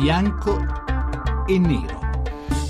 bianco e nero.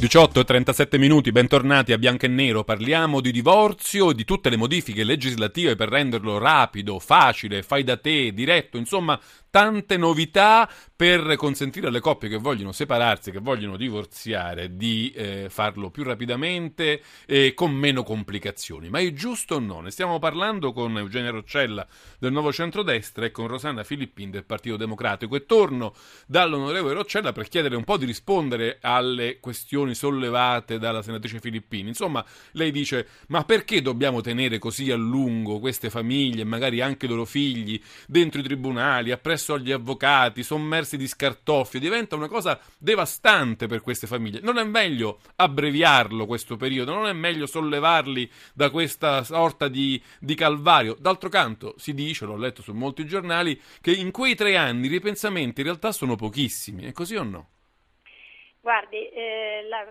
18 e 37 minuti, bentornati a Bianco e Nero. Parliamo di divorzio e di tutte le modifiche legislative per renderlo rapido, facile, fai da te, diretto, insomma, tante novità per consentire alle coppie che vogliono separarsi, che vogliono divorziare, di eh, farlo più rapidamente e con meno complicazioni. Ma è giusto o no? Ne stiamo parlando con Eugenio Roccella del Nuovo Centrodestra e con Rosanna Filippin del Partito Democratico e torno dall'onorevole Roccella per chiedere un po' di rispondere alle questioni sollevate dalla senatrice Filippini. Insomma, lei dice: ma perché dobbiamo tenere così a lungo queste famiglie, magari anche i loro figli, dentro i tribunali, appresso accesso agli avvocati, sommersi di scartoffie, diventa una cosa devastante per queste famiglie. Non è meglio abbreviarlo questo periodo, non è meglio sollevarli da questa sorta di, di calvario. D'altro canto, si dice, l'ho letto su molti giornali, che in quei tre anni i ripensamenti in realtà sono pochissimi, è così o no? Guardi, eh, la,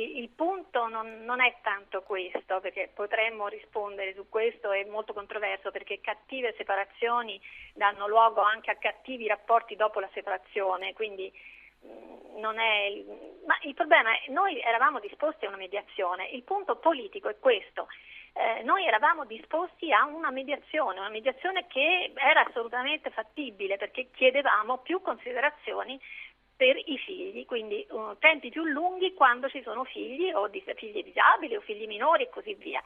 il punto non, non, è tanto questo, perché potremmo rispondere su questo, è molto controverso, perché cattive separazioni danno luogo anche a cattivi rapporti dopo la separazione, quindi mm, non è... Ma il problema è che noi eravamo disposti a una mediazione, il punto politico è questo. Eh, noi eravamo disposti a una mediazione, una mediazione che era assolutamente fattibile perché chiedevamo più considerazioni per i figli, quindi uh, tempi più lunghi quando ci sono figli o di, figli disabili o figli minori e così via.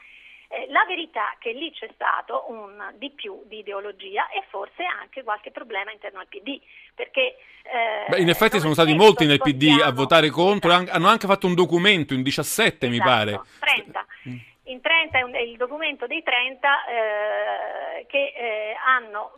Eh, la verità è che lì c'è stato un di più di ideologia e forse anche qualche problema interno al PD, perché... Eh, Beh, in effetti sono stati molti nel PD a votare contro, esatto. hanno anche fatto un documento in 17 esatto, mi pare. 30. Mm. In 30 è, un, è, il documento dei 30 eh, che eh, hanno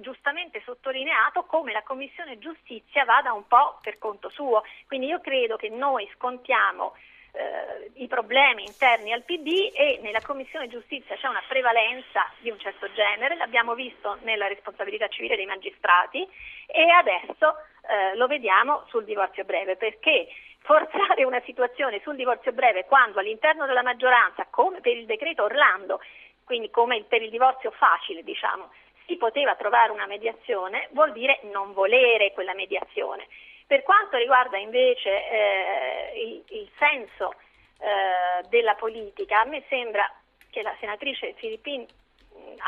giustamente sottolineato come la Commissione Giustizia vada un po' per conto suo. Quindi io credo che noi scontiamo eh, i problemi interni al PD e nella Commissione Giustizia c'è una prevalenza di un certo genere, l'abbiamo visto nella responsabilità civile dei magistrati e adesso eh, lo vediamo sul divorzio breve perché forzare una situazione sul divorzio breve quando all'interno della maggioranza, come per il decreto Orlando, quindi come per il divorzio facile, diciamo, si poteva trovare una mediazione, vuol dire non volere quella mediazione. Per quanto riguarda invece eh, il, il, senso eh, della politica, a me sembra che la senatrice Filippini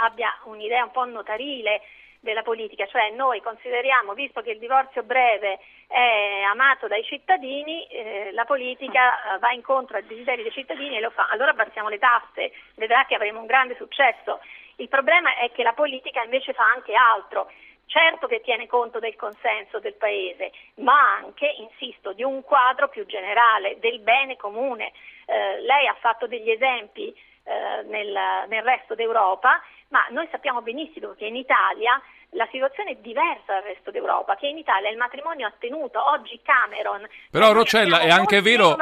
abbia un'idea un po' notarile della politica, cioè noi consideriamo, visto che il divorzio breve è amato dai cittadini, eh, la politica eh, va incontro ai desideri dei cittadini e lo fa, allora abbassiamo le tasse, vedrà che avremo un grande successo. Il problema è che la politica invece fa anche altro. Certo che tiene conto del consenso del Paese, ma anche, insisto, di un quadro più generale, del bene comune. Eh, lei ha fatto degli esempi eh, nel, nel resto d'Europa, ma noi sappiamo benissimo che in Italia la situazione è diversa dal resto d'Europa, che in Italia il matrimonio ha tenuto, oggi Cameron... Però Roccella è anche vero,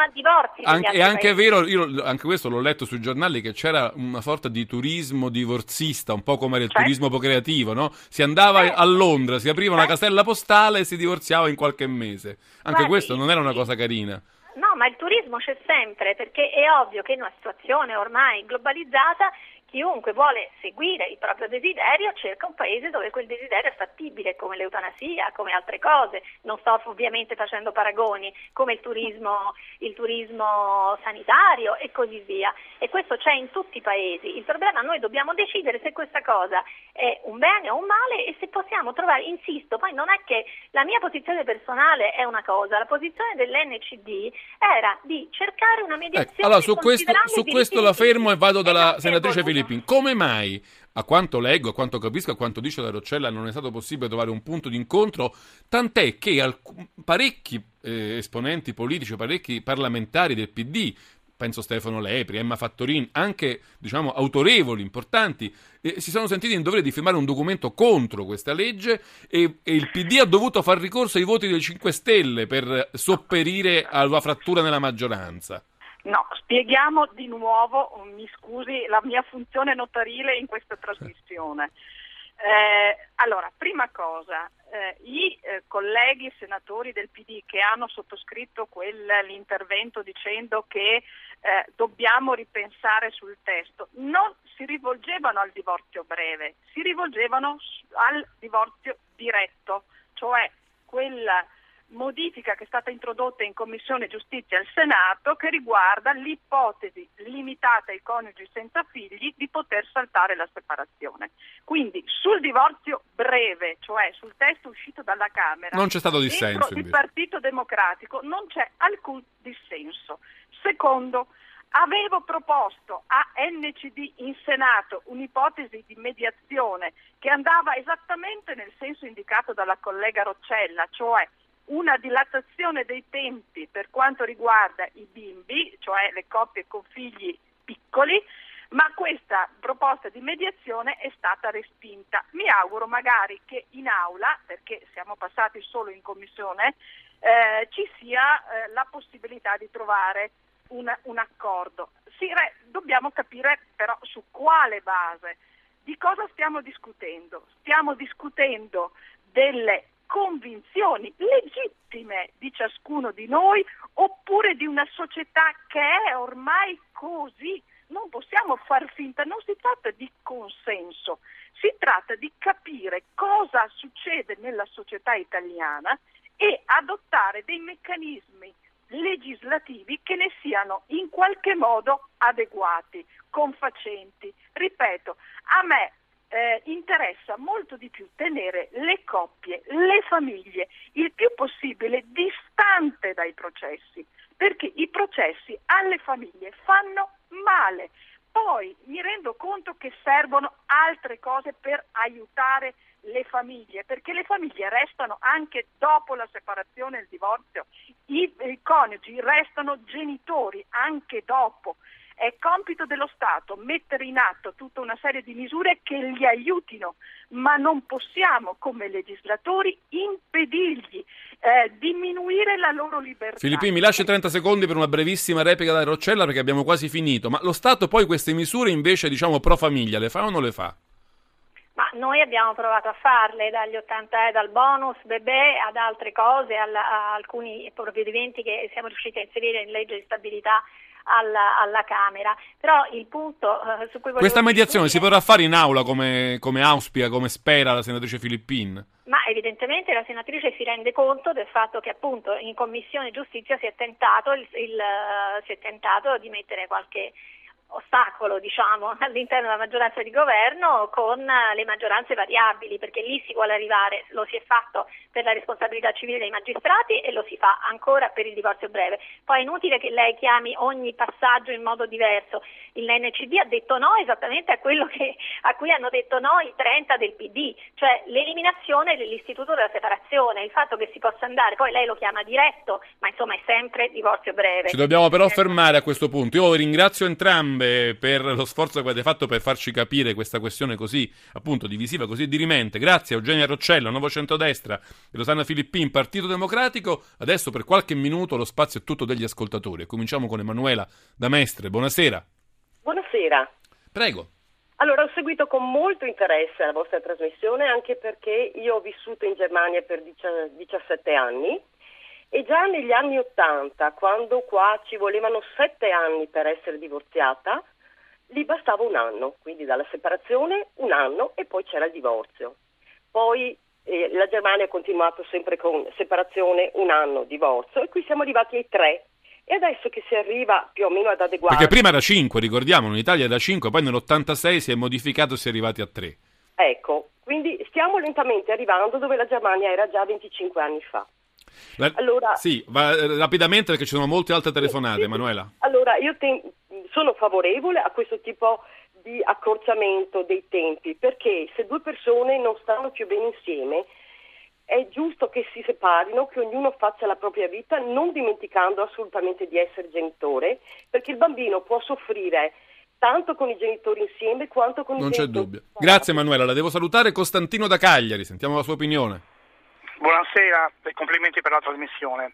anche, è anche vero, io anche questo l'ho letto sui giornali, che c'era una sorta di turismo divorzista, un po' come era il certo. turismo creativo, no? Si andava certo. a Londra, si apriva certo. una casella postale e si divorziava in qualche mese. Anche Guardi, questo non era una cosa carina. No, ma il turismo c'è sempre, perché è ovvio che in una situazione ormai globalizzata chiunque vuole seguire il proprio desiderio cerca un paese dove quel desiderio è fattibile, come l'eutanasia, come altre cose. Non sto ovviamente facendo paragoni, come il turismo, il turismo sanitario e così via. E questo c'è in tutti i paesi. Il problema è noi dobbiamo decidere se questa cosa è un bene o un male e se possiamo trovare, insisto, poi non è che la mia posizione personale è una cosa, la posizione dell'NCD era di cercare una mediazione. Ecco, allora su questo, su questo la fermo e vado dalla senatrice Filippo. Filippin. Come mai, a quanto leggo, a quanto capisco, a quanto dice la Roccella, non è stato possibile trovare un punto di incontro, tant'è che alc- parecchi eh, esponenti politici, parecchi parlamentari del PD, penso Stefano Lepri, Emma Fattorin, anche diciamo autorevoli, importanti, eh, si sono sentiti in dovere di firmare un documento contro questa legge e, e, il PD ha dovuto far ricorso ai voti dei 5 Stelle per sopperire alla frattura nella maggioranza. No, spieghiamo di nuovo, mi scusi, la mia funzione notarile in questa trasmissione. Eh, allora, prima cosa, eh, i eh, colleghi senatori del PD che hanno sottoscritto quell'intervento dicendo che eh, dobbiamo ripensare sul testo, non si rivolgevano al divorzio breve, si rivolgevano al divorzio diretto, cioè quella modifica che è stata introdotta in Commissione Giustizia al Senato che riguarda l'ipotesi limitata ai coniugi senza figli di poter saltare la separazione. Quindi sul divorzio breve, cioè sul testo uscito dalla Camera, non c'è stato dissenso. Il Partito Democratico non c'è alcun dissenso. Secondo, Avevo proposto a NCD in Senato un'ipotesi di mediazione che andava esattamente nel senso indicato dalla collega Roccella, cioè una dilatazione dei tempi per quanto riguarda i bimbi, cioè le coppie con figli piccoli, ma questa proposta di mediazione è stata respinta. Mi auguro magari che in aula, perché siamo passati solo in commissione, eh, ci sia eh, la possibilità di trovare un, un accordo. Sì, re, dobbiamo capire però su quale base. Di cosa stiamo discutendo? Stiamo discutendo delle convinzioni legittime di ciascuno di noi oppure di una società che è ormai così. Non possiamo far finta, non si tratta di consenso, si tratta di capire cosa succede nella società italiana e adottare dei meccanismi legislativi che ne siano in qualche modo adeguati, confacenti. Ripeto, a me eh, interessa molto di più tenere le coppie, le famiglie il più possibile distante dai processi, perché i processi alle famiglie fanno male. Poi mi rendo conto che servono altre cose per aiutare le famiglie, perché le famiglie restano anche dopo la separazione e il divorzio, I, i coniugi restano genitori anche dopo. È compito dello Stato mettere in atto tutta una serie di misure che li aiutino, ma non possiamo come legislatori impedirgli, eh, diminuire la loro libertà. Filippi, mi lasci 30 secondi per una brevissima replica da Roccella perché abbiamo quasi finito, ma lo Stato poi queste misure invece diciamo pro famiglia le fa o non le fa? Ma noi abbiamo provato a farle dagli 80 e dal bonus bebè ad altre cose, alla, a alcuni provvedimenti che siamo riusciti a inserire in legge di stabilità alla, alla Camera. Però il punto eh, su cui Questa mediazione si potrà fare in aula come, come auspica, come spera la senatrice Filippin? Ma evidentemente la senatrice si rende conto del fatto che appunto in Commissione Giustizia si è tentato, il, il, si è tentato di mettere qualche ostacolo diciamo, all'interno della maggioranza di governo con eh, le maggioranze variabili, perché lì si vuole arrivare, lo si è fatto per la responsabilità civile dei magistrati e lo si fa ancora per il divorzio breve. Poi è inutile che lei chiami ogni passaggio in modo diverso. Il NCD ha detto no esattamente a quello che, a cui hanno detto no i 30 del PD, cioè l'eliminazione dell'istituto della separazione, il fatto che si possa andare, poi lei lo chiama diretto, ma insomma è sempre divorzio breve. Ci dobbiamo però fermare a questo punto. Io ringrazio entrambi entrambe per lo sforzo che avete fatto per farci capire questa questione così, appunto, divisiva, così dirimente. Grazie a Eugenia Roccello, Nuovo Centrodestra e Rosanna Filippin, Partito Democratico. Adesso per qualche minuto lo spazio è tutto degli ascoltatori. Cominciamo con Emanuela da Mestre. Buonasera. Buonasera. Prego. Allora, ho seguito con molto interesse la vostra trasmissione anche perché io ho vissuto in Germania per 17 anni e già negli anni Ottanta, quando qua ci volevano sette anni per essere divorziata, gli bastava un anno, quindi dalla separazione un anno e poi c'era il divorzio. Poi eh, la Germania ha continuato sempre con separazione un anno, divorzio e qui siamo arrivati ai tre. E adesso che si arriva più o meno ad adeguare... Perché prima era 5, ricordiamo, in Italia era 5, poi nell'86 si è modificato e si è arrivati a 3. Ecco, quindi stiamo lentamente arrivando dove la Germania era già 25 anni fa. La... Allora, sì, va eh, rapidamente perché ci sono molte altre telefonate, sì, Emanuela. Allora, io te... sono favorevole a questo tipo di accorciamento dei tempi, perché se due persone non stanno più bene insieme, è giusto che si separino, che ognuno faccia la propria vita, non dimenticando assolutamente di essere genitore, perché il bambino può soffrire tanto con i genitori insieme quanto con non i genitori. Non c'è dubbio. Grazie Emanuela, la devo salutare Costantino da Cagliari, sentiamo la sua opinione. Buonasera e complimenti per la trasmissione.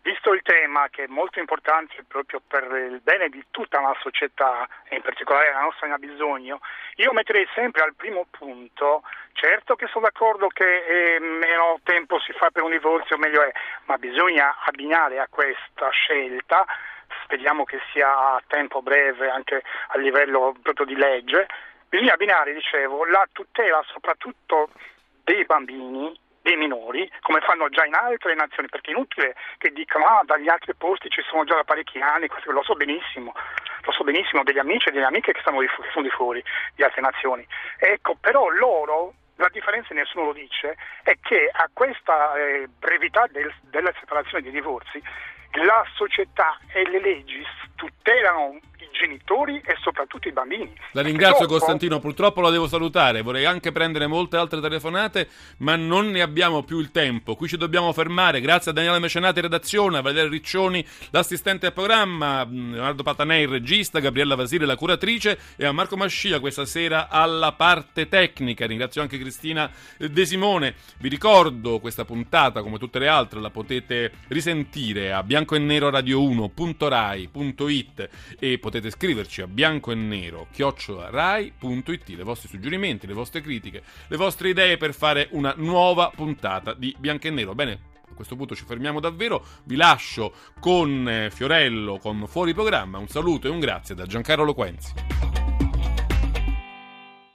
Visto il tema che è molto importante proprio per il bene di tutta la società e in particolare la nostra ne ha bisogno, io metterei sempre al primo punto, certo che sono d'accordo che eh, meno tempo si fa per un divorzio meglio è, ma bisogna abbinare a questa scelta, speriamo che sia a tempo breve anche a livello proprio di legge, bisogna abbinare, dicevo, la tutela soprattutto dei bambini dei minori, come fanno già in altre nazioni, perché è inutile che dicano ah, dagli altri posti ci sono già da parecchi anni, questo lo so benissimo, lo so benissimo degli amici e delle amiche che, stanno di, che sono di fuori, di altre nazioni. Ecco, però loro la differenza, nessuno lo dice, è che a questa eh, brevità del, della separazione dei divorzi la società e le leggi tutelano genitori e soprattutto i bambini. La ringrazio dopo... Costantino, purtroppo la devo salutare, vorrei anche prendere molte altre telefonate, ma non ne abbiamo più il tempo. Qui ci dobbiamo fermare. Grazie a Daniele Mecenati redazione, a Valerio Riccioni l'assistente al programma, Leonardo Patanei il regista, Gabriella Vasile la curatrice e a Marco Mascia questa sera alla parte tecnica. Ringrazio anche Cristina De Simone. Vi ricordo questa puntata come tutte le altre la potete risentire a bianco e nero radio1.rai.it e potete scriverci a bianco e nero chiocciolarai.it le vostri suggerimenti, le vostre critiche, le vostre idee per fare una nuova puntata di bianco e nero. Bene, a questo punto ci fermiamo davvero, vi lascio con eh, Fiorello con Fuori Programma, un saluto e un grazie da Giancarlo Loquenzi.